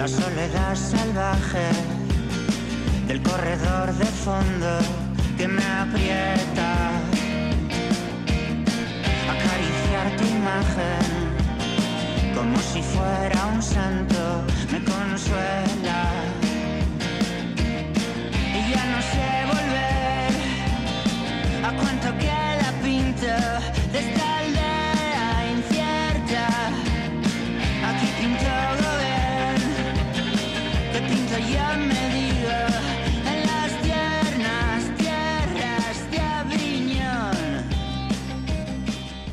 la soledad salvaje del corredor de fondo que me aprieta. Acariciar tu imagen como si fuera un santo me consuela. Y ya no sé volver a cuánto que la pinto de esta aldea incierta. Aquí pinto que pinto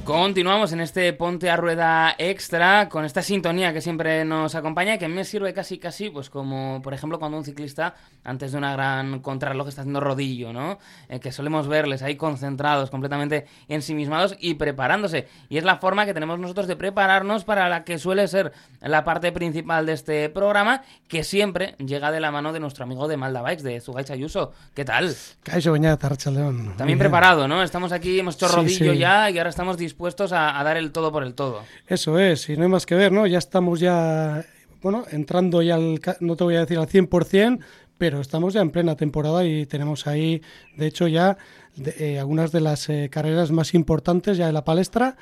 Continuamos en este Ponte a Rueda Extra con esta sintonía que siempre nos acompaña y que a mí me sirve casi casi pues como por ejemplo cuando un ciclista antes de una gran contrarreloj está haciendo rodillo, ¿no? Eh, que solemos verles ahí concentrados, completamente ensimismados y preparándose. Y es la forma que tenemos nosotros de prepararnos para la que suele ser la parte principal de este programa que siempre llega de la mano de nuestro amigo de Malda Bikes, de Zugay Chayuso. ¿Qué tal? Caixo Beñat, Arrachaldeón. También preparado, ¿no? Estamos aquí, hemos hecho Sí, rodillo sí. ya y ahora estamos dispuestos a, a dar el todo por el todo. Eso es, y no hay más que ver, ¿no? Ya estamos ya, bueno, entrando ya al, no te voy a decir al 100%, pero estamos ya en plena temporada y tenemos ahí, de hecho, ya de- eh, algunas de las eh, carreras más importantes ya de la palestra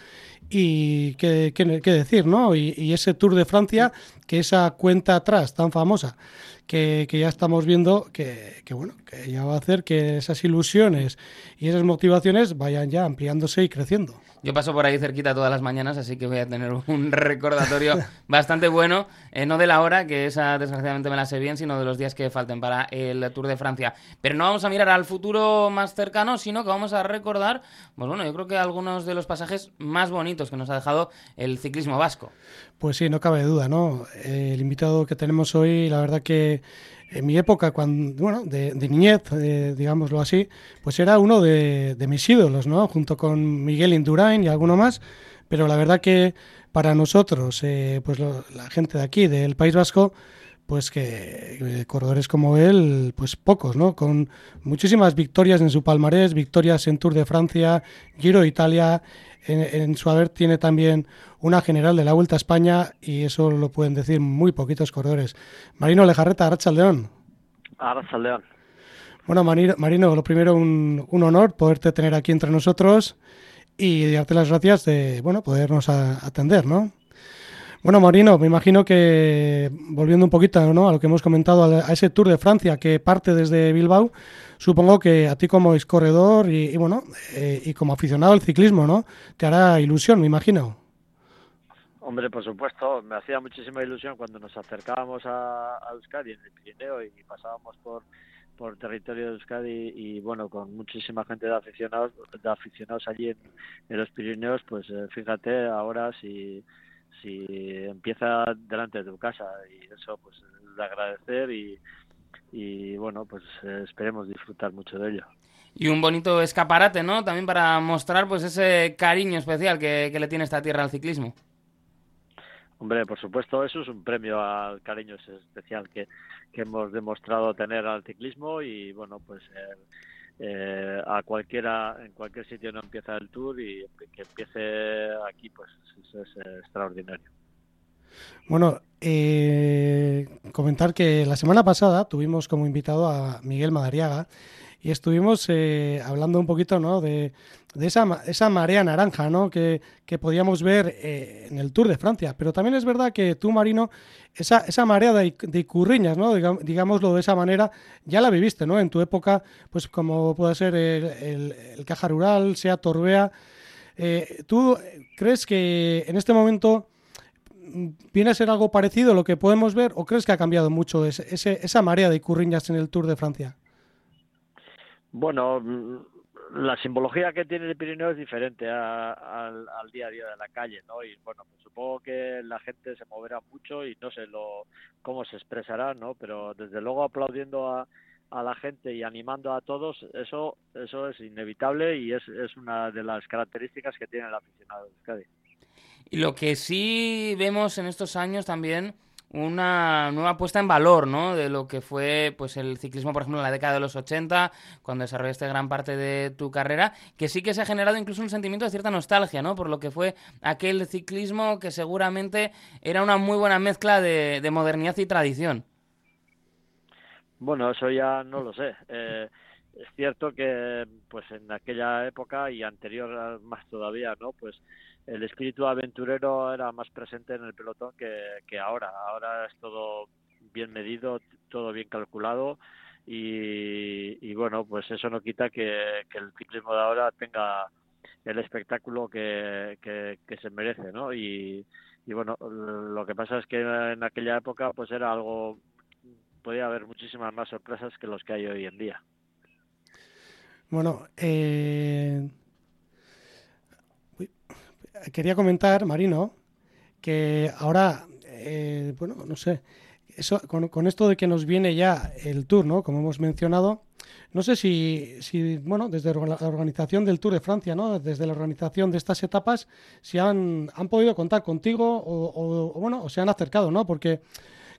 y qué, qué- qué decir, ¿no? Y, y ese Tour de Francia, que esa cuenta atrás tan famosa, que, que ya estamos viendo que, que, bueno, que ya va a hacer que esas ilusiones y esas motivaciones vayan ya ampliándose y creciendo. Yo paso por ahí cerquita todas las mañanas, así que voy a tener un recordatorio bastante bueno, eh, no de la hora, que esa desgraciadamente me la sé bien, sino de los días que falten para el Tour de Francia. Pero no vamos a mirar al futuro más cercano, sino que vamos a recordar, pues bueno, yo creo que algunos de los pasajes más bonitos que nos ha dejado el ciclismo vasco. Pues sí, no cabe duda, ¿no? Eh, el invitado que tenemos hoy, la verdad que en mi época, cuando, bueno, de, niñez, eh, digámoslo así, pues era uno de mis ídolos, ¿no? Junto con Miguel Indurain y alguno más, pero la verdad que para nosotros, eh, pues lo- la gente de aquí, del País Vasco, pues que eh, corredores como él, pues pocos, ¿no? Con muchísimas victorias en su palmarés, victorias en Tour de Francia, Giro de Italia, en, en su haber tiene también una general de la Vuelta a España y eso lo pueden decir muy poquitos corredores. Marino Lejarreta, Arrachaldeón. Arrachaldeón. Bueno, Marino, Marino, lo primero un, un honor poderte tener aquí entre nosotros y darte las gracias de, bueno, podernos a- atender, ¿no? Bueno, Marino, me imagino que volviendo un poquito ¿no? a lo que hemos comentado, a, ese Tour de Francia que parte desde Bilbao, supongo que a ti como corredor y, y, bueno, eh, y como aficionado al ciclismo, ¿no? Te hará ilusión, me imagino. Hombre, por supuesto, me hacía muchísima ilusión cuando nos acercábamos a, a Euskadi en el Pirineo y pasábamos por por territorio de Euskadi y bueno con muchísima gente de aficionados de aficionados allí en, en los Pirineos pues eh, fíjate ahora si si empieza delante de tu casa y eso pues es de agradecer y y bueno pues eh, esperemos disfrutar mucho de ello Y un bonito escaparate, ¿no? También para mostrar pues ese cariño especial que, que le tiene esta tierra al ciclismo. Hombre, por supuesto, eso es un premio al cariño especial que, que hemos demostrado tener al ciclismo y bueno, pues eh, eh, a cualquiera, en cualquier sitio no empieza el tour y que empiece aquí, pues eso es extraordinario. Bueno, eh, comentar que la semana pasada tuvimos como invitado a Miguel Madariaga y estuvimos eh, hablando un poquito ¿no? de, esa, ma- esa marea naranja ¿no? que, podíamos ver eh, en el Tour de Francia. Pero también es verdad que tú, Marino, esa, marea de, icurriñas, ¿no? Digámoslo de esa manera, ya la viviste ¿no? en tu época, pues como puede ser el, Caja Rural, sea Torbea. Eh, ¿Tú crees que en este momento viene a ser algo parecido a lo que podemos ver o crees que ha cambiado mucho ese- esa marea de curriñas en el Tour de Francia? Bueno, mm, la simbología que tiene el Pirineo es diferente a- al, día a día de la calle, ¿no? Y bueno, pues supongo que la gente se moverá mucho y no sé lo cómo se expresará, ¿no? Pero desde luego aplaudiendo a, a la gente y animando a todos, eso eso es inevitable y es, es una de las características que tiene el aficionado de Euskadi. Y lo que sí vemos en estos años también, una nueva puesta en valor, ¿no? De lo que fue, pues, el ciclismo, por ejemplo, en la década de los 80, cuando desarrollaste gran parte de tu carrera, que sí que se ha generado incluso un sentimiento de cierta nostalgia, ¿no? Por lo que fue aquel ciclismo que seguramente era una muy buena mezcla de, modernidad y tradición. Bueno, eso ya no lo sé. Eh, es cierto que, pues, en aquella época y anterior más todavía, ¿no? Pues el espíritu aventurero era más presente en el pelotón que, ahora. Ahora es todo bien medido, todo bien calculado y, bueno, pues eso no quita que, el ciclismo de ahora tenga el espectáculo que, se merece, ¿no? Y, bueno, lo que pasa es que en aquella época pues era algo, podía haber muchísimas más sorpresas que los que hay hoy en día. Bueno, eh, quería comentar, Marino, que ahora, eh, bueno, no sé, eso, con, esto de que nos viene ya el Tour, ¿no? Como hemos mencionado, no sé si, si, bueno, desde la organización del Tour de Francia, ¿no? Desde la organización de estas etapas, si han, han podido contar contigo o, o, bueno, o se han acercado, ¿no? Porque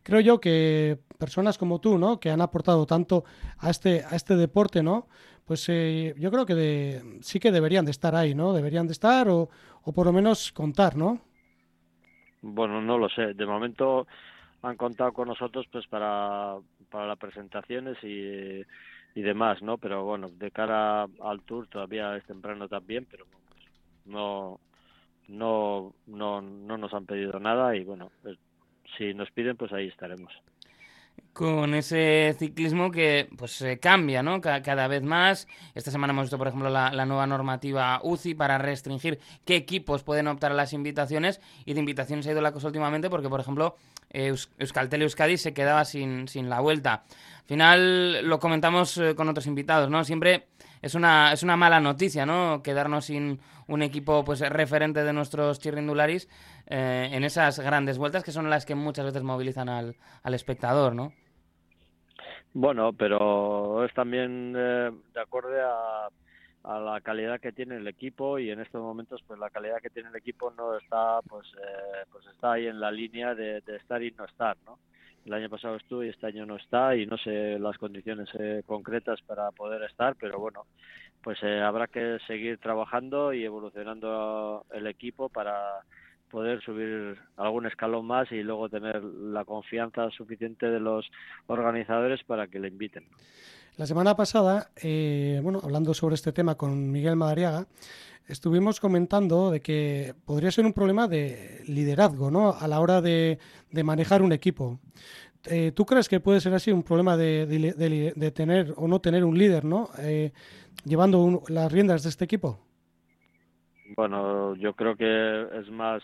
creo yo que personas como tú, ¿no? Que han aportado tanto a este, a este deporte, ¿no? Pues eh, yo creo que sí que deberían de estar ahí, ¿no? Deberían de estar o, o por lo menos contar, ¿no? Bueno, no lo sé. De momento han contado con nosotros pues para, para las presentaciones y, y demás, ¿no? Pero bueno, de cara al tour todavía es temprano también, pero no no no no nos han pedido nada y bueno, si nos piden pues ahí estaremos con ese ciclismo que pues cambia, ¿no? Cada, vez más. Esta semana hemos visto, por ejemplo, la, nueva normativa UCI para restringir qué equipos pueden optar a las invitaciones. Y de invitaciones ha ido la cosa últimamente porque, por ejemplo, Euskaltel Euskadi se quedaba sin, sin la vuelta. Al final lo comentamos eh, con otros invitados, ¿no? Siempre es una, es una mala noticia, ¿no? Quedarnos sin un equipo pues referente de nuestros chirrindularis eh, en esas grandes vueltas que son las que muchas veces movilizan al, al espectador, ¿no? Bueno, pero es también eh, de acuerdo a, a, la calidad que tiene el equipo y en estos momentos pues la calidad que tiene el equipo no está pues eh, pues está ahí en la línea de, estar y no estar, ¿no? El año pasado estuvo y este año no está y no sé las condiciones eh, concretas para poder estar, pero bueno, pues habrá que seguir trabajando y evolucionando el equipo para poder subir algún escalón más y luego tener la confianza suficiente de los organizadores para que le inviten. La semana pasada, eh, bueno, hablando sobre este tema con Miguel Madariaga, estuvimos comentando de que podría ser un problema de liderazgo, ¿no? A la hora de, manejar un equipo. Eh, ¿Tú crees que puede ser así un problema de, tener o no tener un líder, ¿no? Eh, llevando las riendas de este equipo. Bueno, yo creo que es más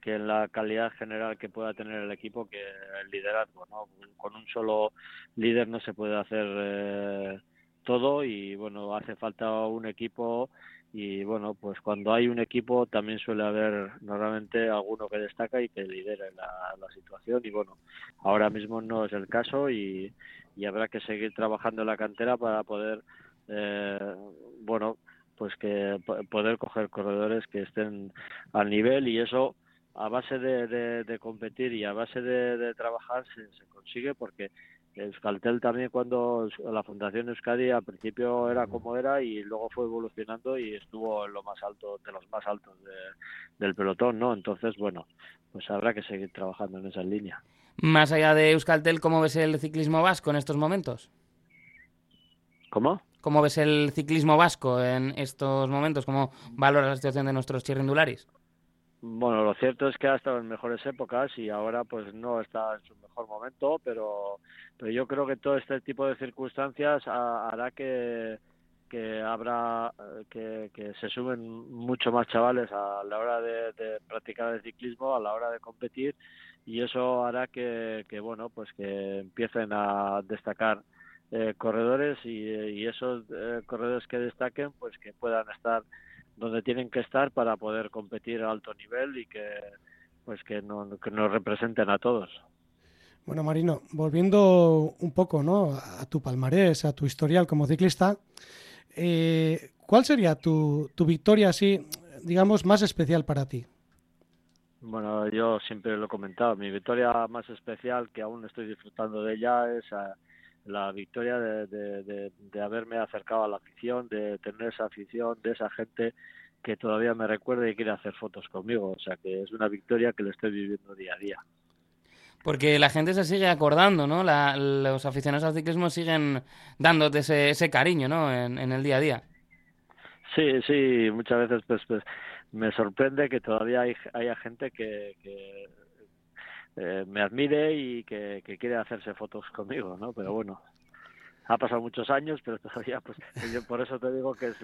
que en la calidad general que pueda tener el equipo que el liderazgo, ¿no? Con un solo líder no se puede hacer eh, todo y bueno, hace falta un equipo y bueno, pues cuando hay un equipo también suele haber normalmente alguno que destaca y que lidere la, situación y bueno, ahora mismo no es el caso y, y habrá que seguir trabajando en la cantera para poder eh, bueno, pues que poder coger corredores que estén al nivel y eso a base de, competir y a base de, trabajar se, consigue porque Euskaltel también cuando la Fundación Euskadi al principio era como era y luego fue evolucionando y estuvo en lo más alto de los más altos del pelotón, ¿no? Entonces, bueno, pues habrá que seguir trabajando en esa línea. Más allá de Euskaltel, ¿cómo ves el ciclismo vasco en estos momentos? ¿Cómo? ¿Cómo ves el ciclismo vasco en estos momentos? ¿Cómo valoras la situación de nuestros chirrindularis? Bueno, lo cierto es que ha estado en mejores épocas y ahora pues no está en su mejor momento, pero, pero yo creo que todo este tipo de circunstancias hará que, que habrá que, se suben mucho más chavales a la hora de, practicar el ciclismo, a la hora de competir y eso hará que bueno pues que empiecen a destacar eh, corredores y, esos eh, corredores que destaquen pues que puedan estar donde tienen que estar para poder competir a alto nivel y que pues que, no, que nos representen a todos. Bueno, Marino, volviendo un poco ¿no? a tu palmarés, a tu historial como ciclista, eh, ¿cuál sería tu, tu victoria así, digamos, más especial para ti? Bueno, yo siempre lo he comentado, mi victoria más especial, que aún estoy disfrutando de ella, es ah, la victoria de, de, de, haberme acercado a la afición, de tener esa afición, de esa gente que todavía me recuerda y quiere hacer fotos conmigo. O sea que es una victoria que le estoy viviendo día a día. Porque la gente se sigue acordando, ¿no? los aficionados al ciclismo siguen dándote ese, ese cariño, ¿no? En, en, el día a día. Sí, sí, muchas veces pues, pues me sorprende que todavía hay, haya gente que, que eh, me admire y que, quiere hacerse fotos conmigo, ¿no? Pero bueno, ha pasado muchos años, pero todavía, pues yo por eso te digo que es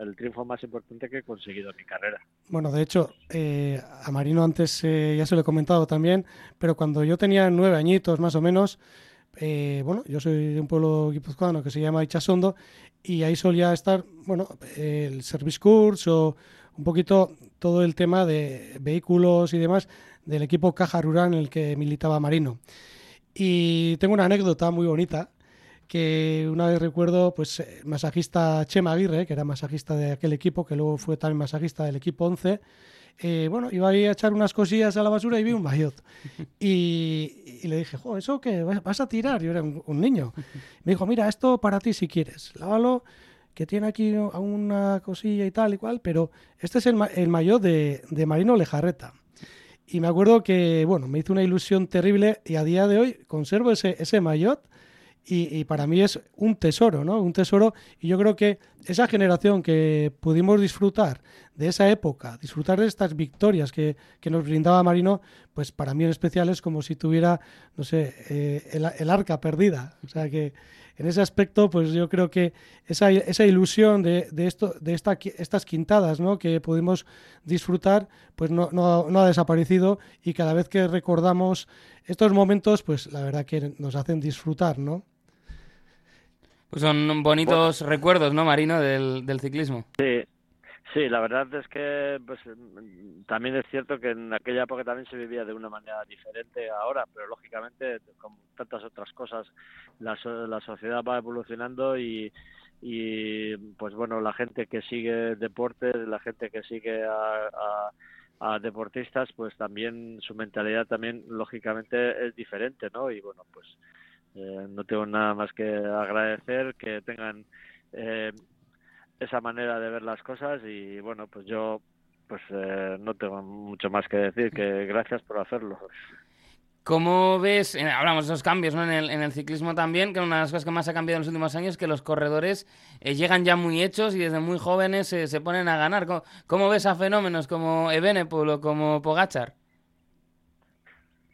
el triunfo más importante que he conseguido en mi carrera. Bueno, de hecho, eh, a Marino antes eh, ya se lo he comentado también, pero cuando yo tenía nueve añitos más o menos, eh, bueno, yo soy de un pueblo guipuzcoano que se llama Ichasondo y ahí solía estar, bueno, el service course o un poquito todo el tema de vehículos y demás del equipo Caja Rural en el que militaba Marino. Y tengo una anécdota muy bonita que una vez recuerdo, pues, eh, masajista Chema Aguirre, que era masajista de aquel equipo, que luego fue también masajista del equipo 11, eh, bueno, iba a ir a echar unas cosillas a la basura y vi un maillot. Y, le dije, jo, ¿eso qué? ¿Vas a tirar? Yo era un, niño. Me dijo, mira, esto para ti si quieres. Lávalo, que tiene aquí una cosilla y tal y cual, pero este es el, el maillot de, de Marino Lejarreta. Y me acuerdo que, bueno, me hizo una ilusión terrible y a día de hoy conservo ese, ese maillot y, para mí es un tesoro, ¿no? Un tesoro y yo creo que esa generación que pudimos disfrutar de esa época, disfrutar de estas victorias que, nos brindaba Marino, pues para mí en especial es como si tuviera, no sé, eh, el, arca perdida. O sea que en ese aspecto, pues yo creo que esa, esa ilusión de, de, esto, de esta, estas quintadas ¿no? que pudimos disfrutar, pues no, no, no ha desaparecido y cada vez que recordamos estos momentos, pues la verdad que nos hacen disfrutar, ¿no? Pues son bonitos recuerdos, ¿no, Marino, del, del ciclismo? Sí, Sí, la verdad es que pues, también es cierto que en aquella época también se vivía de una manera diferente ahora, pero lógicamente, como tantas otras cosas, la, la sociedad va evolucionando y, y, pues bueno, la gente que sigue deportes, la gente que sigue a, a, deportistas, pues también su mentalidad también lógicamente es diferente, ¿no? Y bueno, pues eh, no tengo nada más que agradecer que tengan eh, esa manera de ver las cosas y bueno, pues yo pues eh, no tengo mucho más que decir que gracias por hacerlo. ¿Cómo ves, hablamos de esos cambios ¿no? en, el, en el ciclismo también, que una de las cosas que más ha cambiado en los últimos años es que los corredores llegan ya muy hechos y desde muy jóvenes se ponen a ganar? ¿Cómo, ves a fenómenos como Ebenepol o como Pogachar?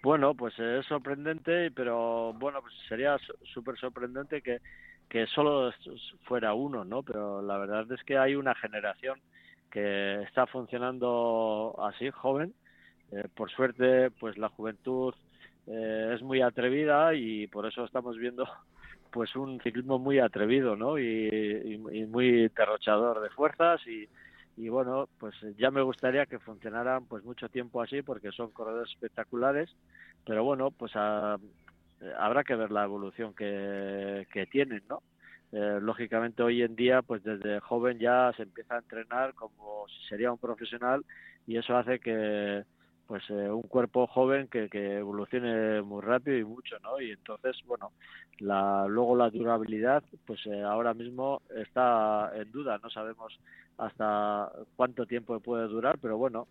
Bueno, pues es sorprendente, pero bueno, pues sería súper sorprendente que, que solo fuera uno, ¿no? Pero la verdad es que hay una generación que está funcionando así, joven. Eh, por suerte, pues la juventud eh, es muy atrevida y por eso estamos viendo pues un ciclismo muy atrevido, ¿no? Y, muy derrochador de fuerzas y, y bueno, pues ya me gustaría que funcionaran pues mucho tiempo así porque son corredores espectaculares, pero bueno, pues a, habrá que ver la evolución que, que tienen, ¿no? Eh, lógicamente hoy en día pues desde joven ya se empieza a entrenar como si sería un profesional y eso hace que pues eh, un cuerpo joven que, que evolucione muy rápido y mucho, ¿no? Y entonces, bueno, la, luego la durabilidad, pues eh, ahora mismo está en duda, no sabemos hasta cuánto tiempo puede durar, pero bueno,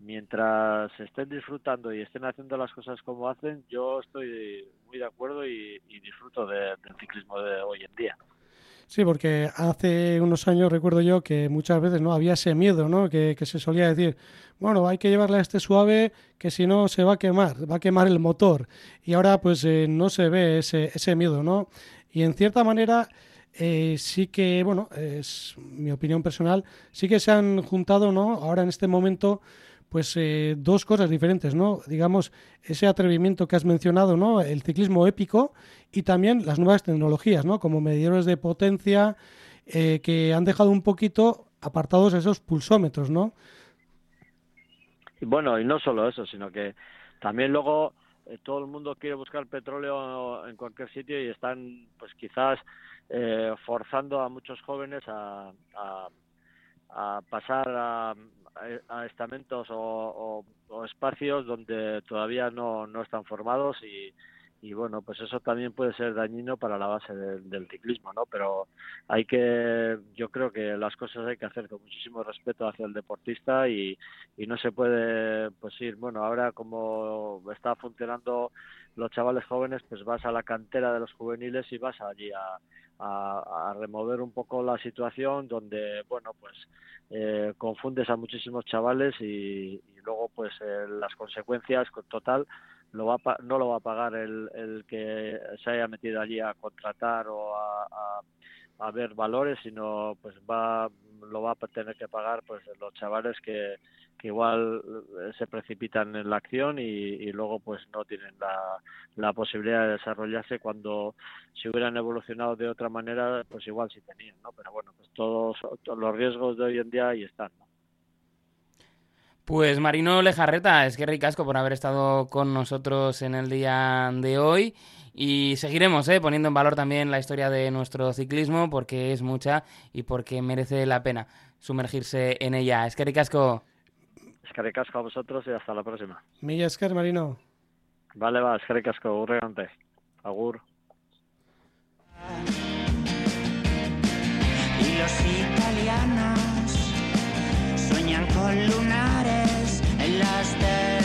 mientras estén disfrutando y estén haciendo las cosas como hacen, yo estoy muy de acuerdo y, disfruto del ciclismo de hoy en día. Sí, porque hace unos años recuerdo yo que muchas veces no había ese miedo, ¿no? Que, se solía decir, bueno, hay que llevarle a este suave que si no se va a quemar, va a quemar el motor. Y ahora pues eh, no se ve ese, ese miedo, ¿no? Y en cierta manera eh, sí que, bueno, es mi opinión personal, sí que se han juntado, ¿no? Ahora en este momento pues eh, dos cosas diferentes, ¿no? Digamos, ese atrevimiento que has mencionado, ¿no? El ciclismo épico y también las nuevas tecnologías, ¿no? Como medidores de potencia eh, que han dejado un poquito apartados esos pulsómetros, ¿no? Bueno, y no solo eso, sino que también luego eh, todo el mundo quiere buscar petróleo en cualquier sitio y están, pues quizás, forzando a muchos jóvenes a, a pasar a, a estamentos o, o, espacios donde todavía no, no están formados y, y bueno, pues eso también puede ser dañino para la base del ciclismo, ¿no? Pero hay que, yo creo que las cosas hay que hacer con muchísimo respeto hacia el deportista y, y no se puede, pues ir, bueno, ahora como está funcionando los chavales jóvenes, pues vas a la cantera de los juveniles y vas allí a, a, remover un poco la situación donde, bueno, pues eh, confundes a muchísimos chavales y, luego, pues eh, las consecuencias, con total, lo va no lo va a pagar el, el que se haya metido allí a contratar o a, a, ver valores, sino pues va lo va a tener que pagar pues los chavales que, que igual eh, se precipitan en la acción y, y luego pues no tienen la, la, posibilidad de desarrollarse cuando si hubieran evolucionado de otra manera pues igual sí tenían no pero bueno pues todos, todos los riesgos de hoy en día ahí están ¿no? Pues Marino Lejarreta, es que ricasco por haber estado con nosotros en el día de hoy y seguiremos ¿eh? poniendo en valor también la historia de nuestro ciclismo porque es mucha y porque merece la pena sumergirse en ella. Es que ricasco. Es que ricasco a vosotros y hasta la próxima. Milla Esker, Marino. Vale, va, es que ricasco, urregante. Agur. Y los italianos sueñan con lunares en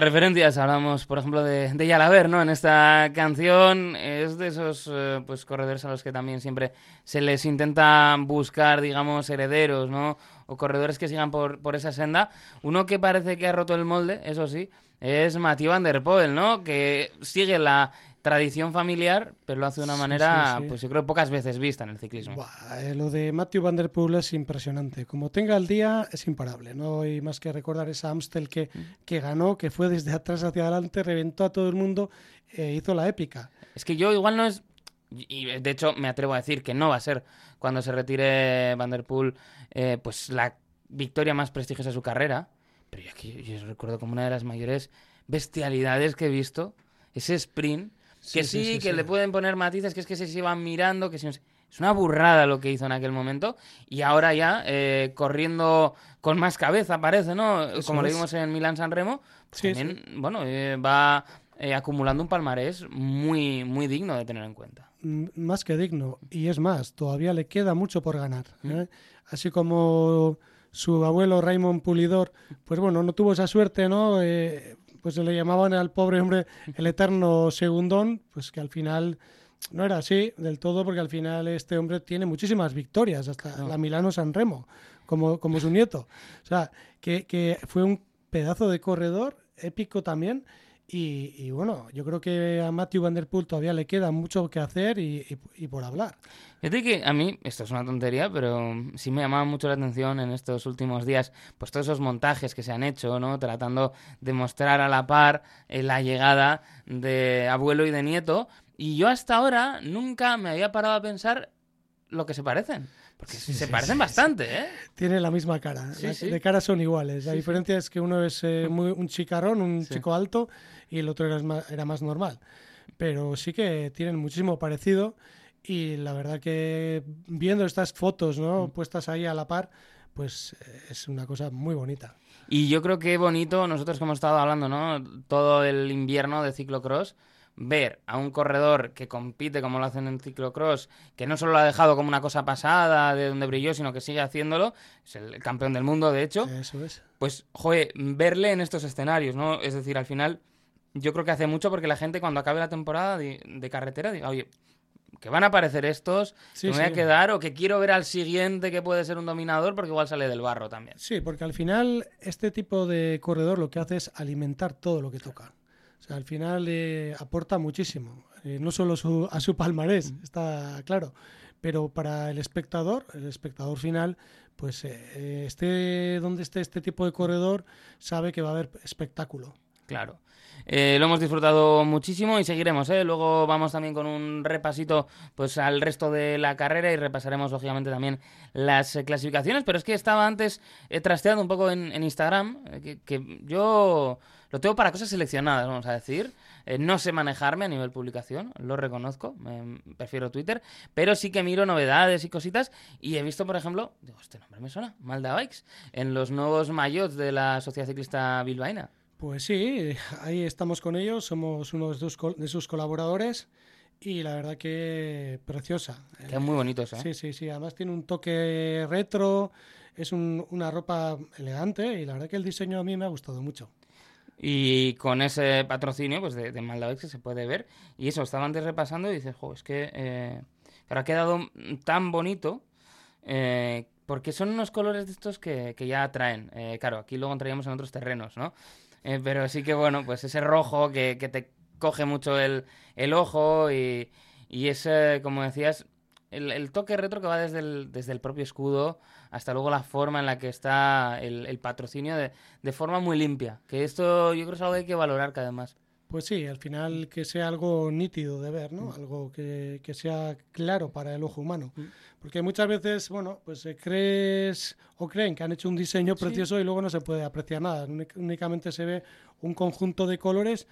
Referencias, hablamos por ejemplo de, de Yalaber, ¿no? En esta canción es de esos eh, pues corredores a los que también siempre se les intenta buscar, digamos, herederos, ¿no? O corredores que sigan por, por esa senda. Uno que parece que ha roto el molde, eso sí, es Mathieu Van Der Poel, ¿no? Que sigue la tradición familiar, pero lo hace de una Sí, manera, sí, sí. pues yo creo, pocas veces vista en el ciclismo. Buah, eh, lo de Matthew Van Der Poel es impresionante. Como tenga el día, es imparable. No hay más que recordar esa Amstel que, que ganó, que fue desde atrás hacia adelante, reventó a todo el mundo, eh, hizo la épica. Es que yo igual no es. Y de hecho me atrevo a decir que no va a ser cuando se retire Van Der Poel eh, pues la victoria más prestigiosa de su carrera. Pero yo aquí yo recuerdo como una de las mayores bestialidades que he visto. Ese sprint. Que sí, que le pueden poner matices, que es que se iban mirando, que si no sé- Es una burrada lo que hizo en aquel momento. Y ahora ya, eh, corriendo con más cabeza, parece, ¿no? Eso Como lo vimos en Milán San Remo. pues Sí, también, bueno, eh, va eh, acumulando un palmarés muy, muy digno de tener en cuenta. Más que digno. Y es más, todavía le queda mucho por ganar. Mm. Así como su abuelo Raymond Pulidor, pues bueno, no tuvo esa suerte, ¿no? Eh, pues le llamaban al pobre hombre el eterno segundón, pues que al final no era así del todo, porque al final este hombre tiene muchísimas victorias, hasta Claro. la Milano San Remo, como, como su nieto. O sea, que, que fue un pedazo de corredor, épico también. Y, y bueno, yo creo que a Matthew Van Der Poel todavía le queda mucho que hacer y, y- y por hablar. Fíjate que a mí, esto es una tontería, pero sí me llamaba mucho la atención en estos últimos días, pues todos esos montajes que se han hecho, ¿no? Tratando de mostrar a la par eh, la llegada de abuelo y de nieto. Y yo hasta ahora nunca me había parado a pensar lo que se parecen. Porque Sí, se sí, parecen sí, bastante, ¿eh? Tiene la misma cara. De cara son iguales. La diferencia es que uno es eh, muy, un chicarrón, un chico alto, y el otro era más, era más normal. Pero sí que tienen muchísimo parecido. Y la verdad que viendo estas fotos ¿no? Mm. puestas ahí a la par, pues eh, es una cosa muy bonita. Y yo creo que bonito, nosotros que hemos estado hablando, ¿no? Todo el invierno de ciclocross, ver a un corredor que compite como lo hacen en ciclocross, que no solo lo ha dejado como una cosa pasada de donde brilló, sino que sigue haciéndolo, es el campeón del mundo, de hecho, Eso es. pues, joder, verle en estos escenarios, ¿no? Es decir, al final, yo creo que hace mucho porque la gente cuando acabe la temporada de, de carretera diga, oye, que van a aparecer estos, Sí, que me voy sí. a quedar, o que quiero ver al siguiente que puede ser un dominador porque igual sale del barro también. Sí, porque al final este tipo de corredor lo que hace es alimentar todo lo que toca. O sea, al final eh, aporta muchísimo. Eh, no solo su- a su palmarés, está claro, pero para el espectador, el espectador final, pues eh, esté donde esté este tipo de corredor, sabe que va a haber espectáculo. Claro. Eh, lo hemos disfrutado muchísimo y seguiremos. ¿eh? Luego vamos también con un repasito pues al resto de la carrera y repasaremos lógicamente también las eh, clasificaciones. Pero es que estaba antes trasteando un poco en, Instagram, eh, que, yo lo tengo para cosas seleccionadas, vamos a decir. No sé manejarme a nivel publicación, lo reconozco, me- prefiero Twitter, pero sí que miro novedades y cositas y he visto, por ejemplo, digo, este nombre me suena, Malda Bikes, en los nuevos maillots de la Sociedad Ciclista Bilbaína. Pues sí, ahí estamos con ellos, somos uno de sus, de sus colaboradores y la verdad que preciosa. Quedan muy bonitos, ¿eh? Sí, sí, sí, además tiene un toque retro, es un- una ropa elegante y la verdad que el diseño a mí me ha gustado mucho. Y con ese patrocinio pues de, de Maldavex que se puede ver. Y eso, estaba antes repasando y dices, jo, es que eh, pero ha quedado tan bonito. eh, porque son unos colores de estos que, que ya atraen. Eh, claro, aquí luego entraríamos en otros terrenos, ¿no? Eh, pero sí que, bueno, pues ese rojo que, que te coge mucho el, el ojo y, y ese, como decías, el, el toque retro que va desde el, desde el propio escudo hasta luego la forma en la que está el, el patrocinio de, de forma muy limpia. Que esto yo creo es algo que hay que valorar cada vez más. Pues sí, al final que sea algo nítido de ver, ¿no? Algo que, que sea claro para el ojo humano. Porque muchas veces, bueno, pues eh, crees o creen que han hecho un diseño precioso y luego no se puede apreciar nada. Únic- Únicamente se ve un conjunto de colores,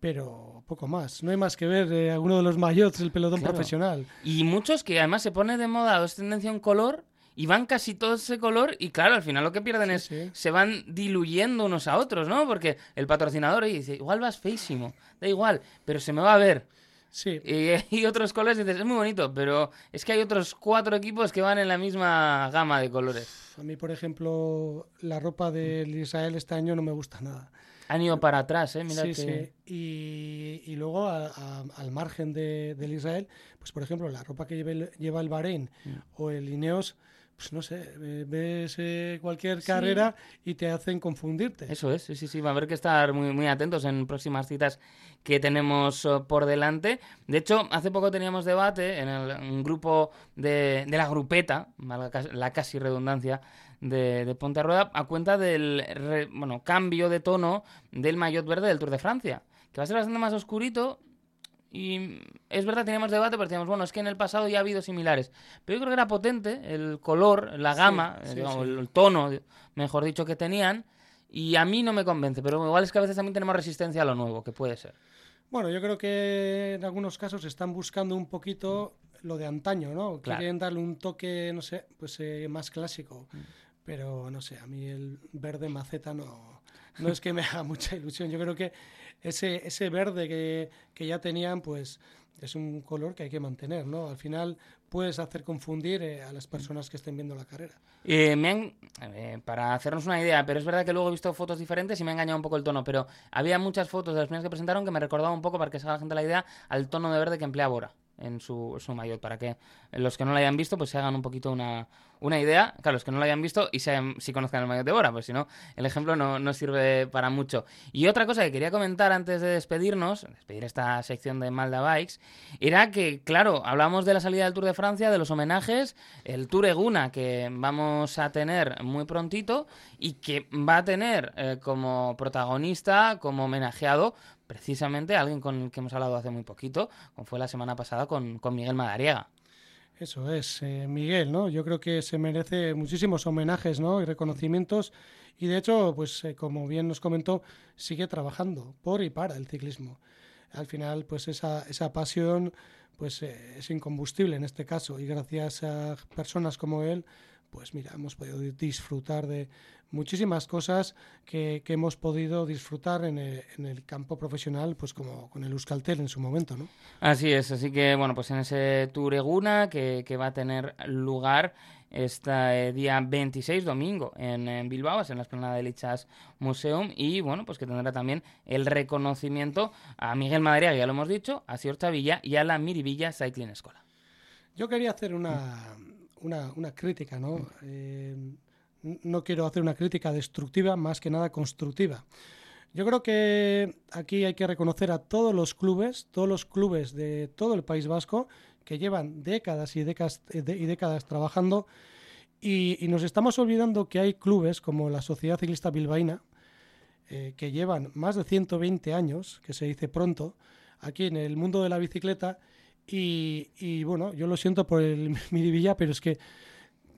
pero poco más. No hay más que ver eh, alguno de los maillots del pelotón Claro. profesional. Y muchos que además se pone de moda es tendencia un color y van casi todo ese color y claro, al final lo que pierden Sí, es sí. se van diluyendo unos a otros, ¿no? Porque el patrocinador dice, igual vas feísimo, da igual, pero se me va a ver. Sí, Y, y otros colores dices, es muy bonito, pero es que hay otros cuatro equipos que van en la misma gama de colores. a mí, por ejemplo, la ropa del Israel este año no me gusta nada. Han ido para atrás, ¿eh? Mira sí, que... sí. Y, y luego a- a- al margen de, del Israel, pues por ejemplo, la ropa que lleva el, lleva el Bahrein Mm. o el Ineos, pues no sé, ves eh, cualquier carrera y te hacen confundirte. Eso es, sí, sí, sí, va a haber que estar muy, muy atentos en próximas citas que tenemos eh, por delante. De hecho, hace poco teníamos debate en el, un grupo de, de la grupeta, la casi redundancia, de, de Ponte a Rueda, a cuenta del re- bueno, cambio de tono del maillot verde del Tour de Francia, que va a ser bastante más oscurito. Y es verdad, teníamos debate, pero decíamos, bueno, es que en el pasado ya ha habido similares. Pero yo creo que era potente el color, la gama, eh, sí, digamos, sí. el tono, mejor dicho, que tenían. Y a mí no me convence, pero igual es que a veces también tenemos resistencia a lo nuevo, que puede ser. Bueno, yo creo que en algunos casos están buscando un poquito lo de antaño, ¿no? Claro. Quieren darle un toque, no sé, pues eh, más clásico. Mm. Pero no sé, a mí el verde maceta no, no es que me haga mucha ilusión. Yo creo que ese, ese verde que, que ya tenían, pues es un color que hay que mantener, ¿no? Al final puedes hacer confundir eh, a las personas que estén viendo la carrera. Eh, me han, para hacernos una idea, pero es verdad que luego he visto fotos diferentes y me ha engañado un poco el tono, pero había muchas fotos de las primeras que presentaron que me recordaban un poco, para que se haga la gente la idea, al tono de verde que emplea Bora en su, su maillot, para que los que no lo hayan visto pues se hagan un poquito una, una idea, claro, los que no lo hayan visto y sean, si conozcan el maillot de Bora, pues si no, el ejemplo no, no sirve para mucho. Y otra cosa que quería comentar antes de despedirnos, despedir esta sección de Malda Bikes, era que, claro, hablamos de la salida del Tour de Francia, de los homenajes, el Tour Eguna que vamos a tener muy prontito y que va a tener eh, como protagonista, como homenajeado, precisamente alguien con el que hemos hablado hace muy poquito, como fue la semana pasada con, con Miguel Madariaga. Eso es, eh, Miguel, ¿no? Yo creo que se merece muchísimos homenajes, ¿no? Y reconocimientos. Y de hecho, pues eh, como bien nos comentó, sigue trabajando por y para el ciclismo. Al final, pues esa, esa pasión pues eh, es incombustible en este caso. Y gracias a personas como él, pues mira, hemos podido di- disfrutar de muchísimas cosas que, que hemos podido disfrutar en el, en el campo profesional, pues como con el Euskaltel en su momento, ¿no? Así es, así que bueno, pues en ese Tour Eguna que, que va a tener lugar este día 26, domingo, en, en Bilbao, es en la esplanada de Lichas Museum, y bueno, pues que tendrá también el reconocimiento a Miguel Madariaga, ya lo hemos dicho, a Sior Villa y a la Miribilla Cycling Escola. Yo quería hacer una, una, una crítica, ¿no? Eh, no quiero hacer una crítica destructiva, más que nada constructiva. Yo creo que aquí hay que reconocer a todos los clubes, todos los clubes de todo el País Vasco, que llevan décadas y décadas, eh, y décadas trabajando, y, y nos estamos olvidando que hay clubes como la Sociedad Ciclista Bilbaína, eh, que llevan más de 120 años, que se dice pronto, aquí en el mundo de la bicicleta. Y, bueno, yo lo siento por el Miribilla, pero es que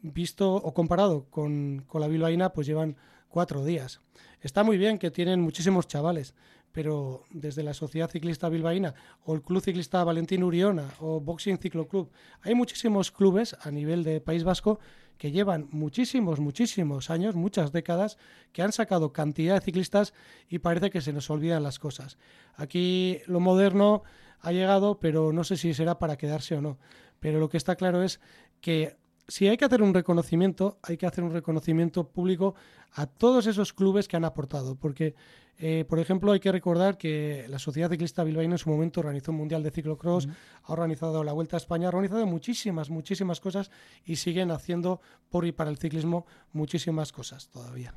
visto o comparado con, con la bilbaína, pues llevan cuatro días. Está muy bien que tienen muchísimos chavales, pero desde la Sociedad Ciclista Bilbaína o el Club Ciclista Valentín Uriona o Boxing Ciclo Club, hay muchísimos clubes a nivel de País Vasco que llevan muchísimos, muchísimos años, muchas décadas, que han sacado cantidad de ciclistas y parece que se nos olvidan las cosas. Aquí lo moderno ha llegado, pero no sé si será para quedarse o no. Pero lo que está claro es que si hay que hacer un reconocimiento, hay que hacer un reconocimiento público a todos esos clubes que han aportado, porque, eh, por ejemplo, hay que recordar que la Sociedad Ciclista Bilbaína en su momento organizó un Mundial de Ciclocross, ha organizado la Vuelta a España, ha organizado muchísimas, muchísimas cosas y siguen haciendo por y para el ciclismo muchísimas cosas todavía.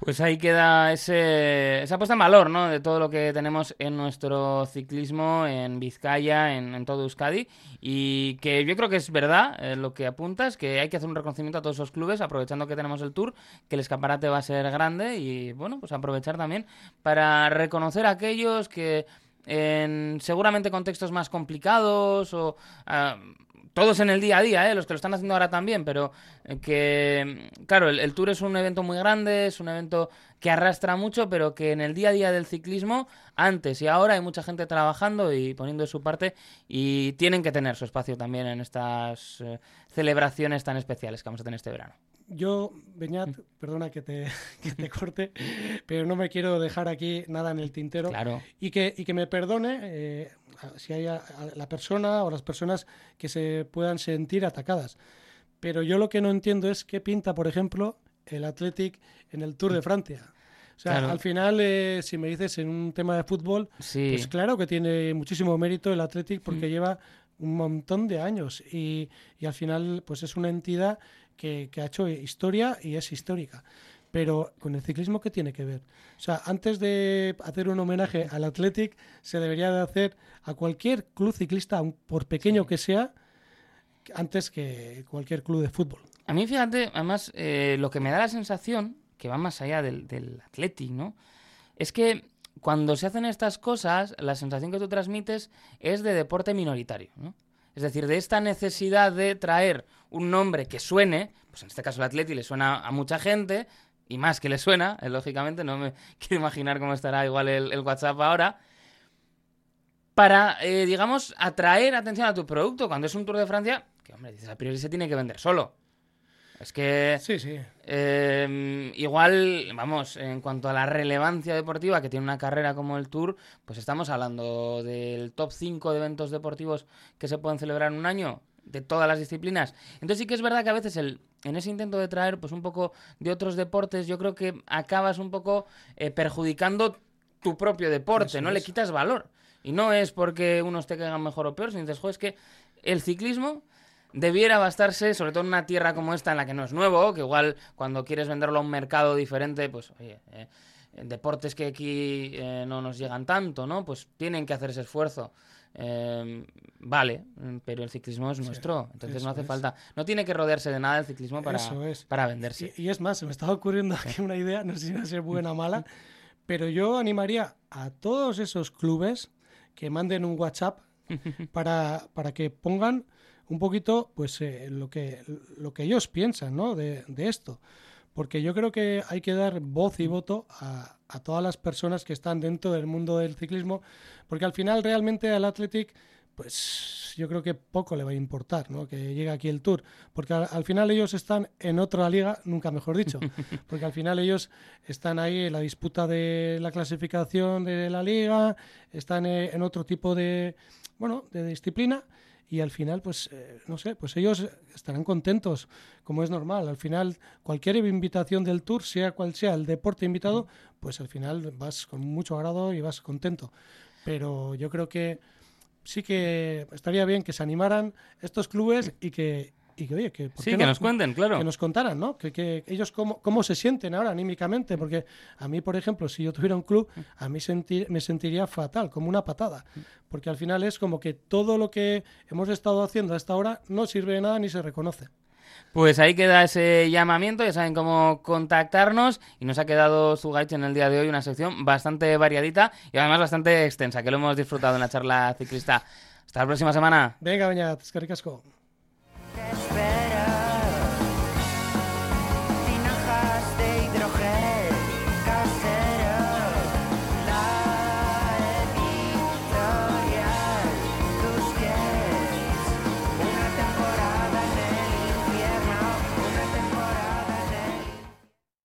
Pues ahí queda ese, esa puesta en valor, ¿no? De todo lo que tenemos en nuestro ciclismo en Vizcaya, en, todo Euskadi. Y que yo creo que es verdad eh, lo que apuntas, que hay que hacer un reconocimiento a todos esos clubes, aprovechando que tenemos el Tour, que el escaparate va a ser grande y, bueno, pues aprovechar también para reconocer a aquellos que en seguramente contextos más complicados o... Ah, todos en el día a día, ¿eh? los que lo están haciendo ahora también, pero eh, que, claro, el, Tour es un evento muy grande, es un evento que arrastra mucho, pero que en el día a día del ciclismo, antes y ahora, hay mucha gente trabajando y poniendo de su parte y tienen que tener su espacio también en estas eh, celebraciones tan especiales que vamos a tener este verano. Yo, Beñat, perdona que te, que te corte, pero no me quiero dejar aquí nada en el tintero. Claro. Y que, y que me perdone eh, si hay la persona o las personas que se puedan sentir atacadas. Pero yo lo que no entiendo es qué pinta, por ejemplo, el Athletic en el Tour de Francia. O sea, al final, eh, si me dices en un tema de fútbol, pues claro que tiene muchísimo mérito el Athletic porque mm. lleva un montón de años y, y, al final pues es una entidad que, ha hecho historia y es histórica. Pero con el ciclismo, ¿qué tiene que ver? O sea, antes de hacer un homenaje al Athletic, se debería de hacer a cualquier club ciclista, por pequeño que sea, antes que cualquier club de fútbol. A mí, fíjate, además, eh, lo que me da la sensación, que va más allá del, del Athletic, ¿no? Es que cuando se hacen estas cosas, la sensación que tú transmites es de deporte minoritario, ¿no? Es decir, de esta necesidad de traer un nombre que suene, pues en este caso el Atleti le suena a mucha gente, y más que le suena, eh, lógicamente, no me quiero imaginar cómo estará igual el, WhatsApp ahora, para, eh, digamos, atraer atención a tu producto. Cuando es un Tour de Francia, que hombre, dices, a priori se tiene que vender solo. Es que. Sí, sí. Em, igual, vamos, en cuanto a la relevancia deportiva que tiene una carrera como el Tour, pues estamos hablando del top 5 de eventos deportivos que se pueden celebrar en un año, de todas las disciplinas. Entonces sí que es verdad que a veces el, en ese intento de traer pues un poco de otros deportes, yo creo que acabas un poco eh, perjudicando tu propio deporte, no le quitas valor. Y no es porque unos te caigan mejor o peor, sino dices, es que el ciclismo debiera bastarse, sobre todo en una tierra como esta en la que no es nuevo, que igual cuando quieres venderlo a un mercado diferente, pues oye, eh, deportes que aquí eh, no nos llegan tanto, ¿no? Pues tienen que hacer ese esfuerzo. Eh, vale, pero el ciclismo es nuestro, entonces no hace falta, no tiene que rodearse de nada el ciclismo para, para venderse. Y, es más, se me estaba ocurriendo aquí una idea, no sé si va a ser buena o mala, pero yo animaría a todos esos clubes que manden un WhatsApp para, para que pongan un poquito pues eh, lo, que, lo que ellos piensan ¿no? de, de, esto. Porque yo creo que hay que dar voz y voto a, a, todas las personas que están dentro del mundo del ciclismo, porque al final realmente al Athletic pues yo creo que poco le va a importar ¿no? que llegue aquí el Tour, porque al, final ellos están en otra liga, nunca mejor dicho, porque al final ellos están ahí en la disputa de la clasificación de la liga, están eh, en otro tipo de, bueno, de disciplina y al final, pues, eh, no sé, pues ellos estarán contentos, como es normal. Al final, cualquier invitación del tour, sea cual sea el deporte invitado, pues al final vas con mucho agrado y vas contento. Pero yo creo que sí que estaría bien que se animaran estos clubes y que, y que, oye, que, sí, que nos cuenten, claro. Que nos contaran, ¿no? Que, que ellos cómo, cómo se sienten ahora anímicamente, porque a mí, por ejemplo, si yo tuviera un club, a mí sentir, me sentiría fatal, como una patada, porque al final es como que todo lo que hemos estado haciendo hasta ahora no sirve de nada ni se reconoce. Pues ahí queda ese llamamiento, ya saben cómo contactarnos y nos ha quedado su guide en el día de hoy una sección bastante variadita y además bastante extensa, que lo hemos disfrutado en la charla ciclista. Hasta la próxima semana. Venga, Beñat, es que ricasco.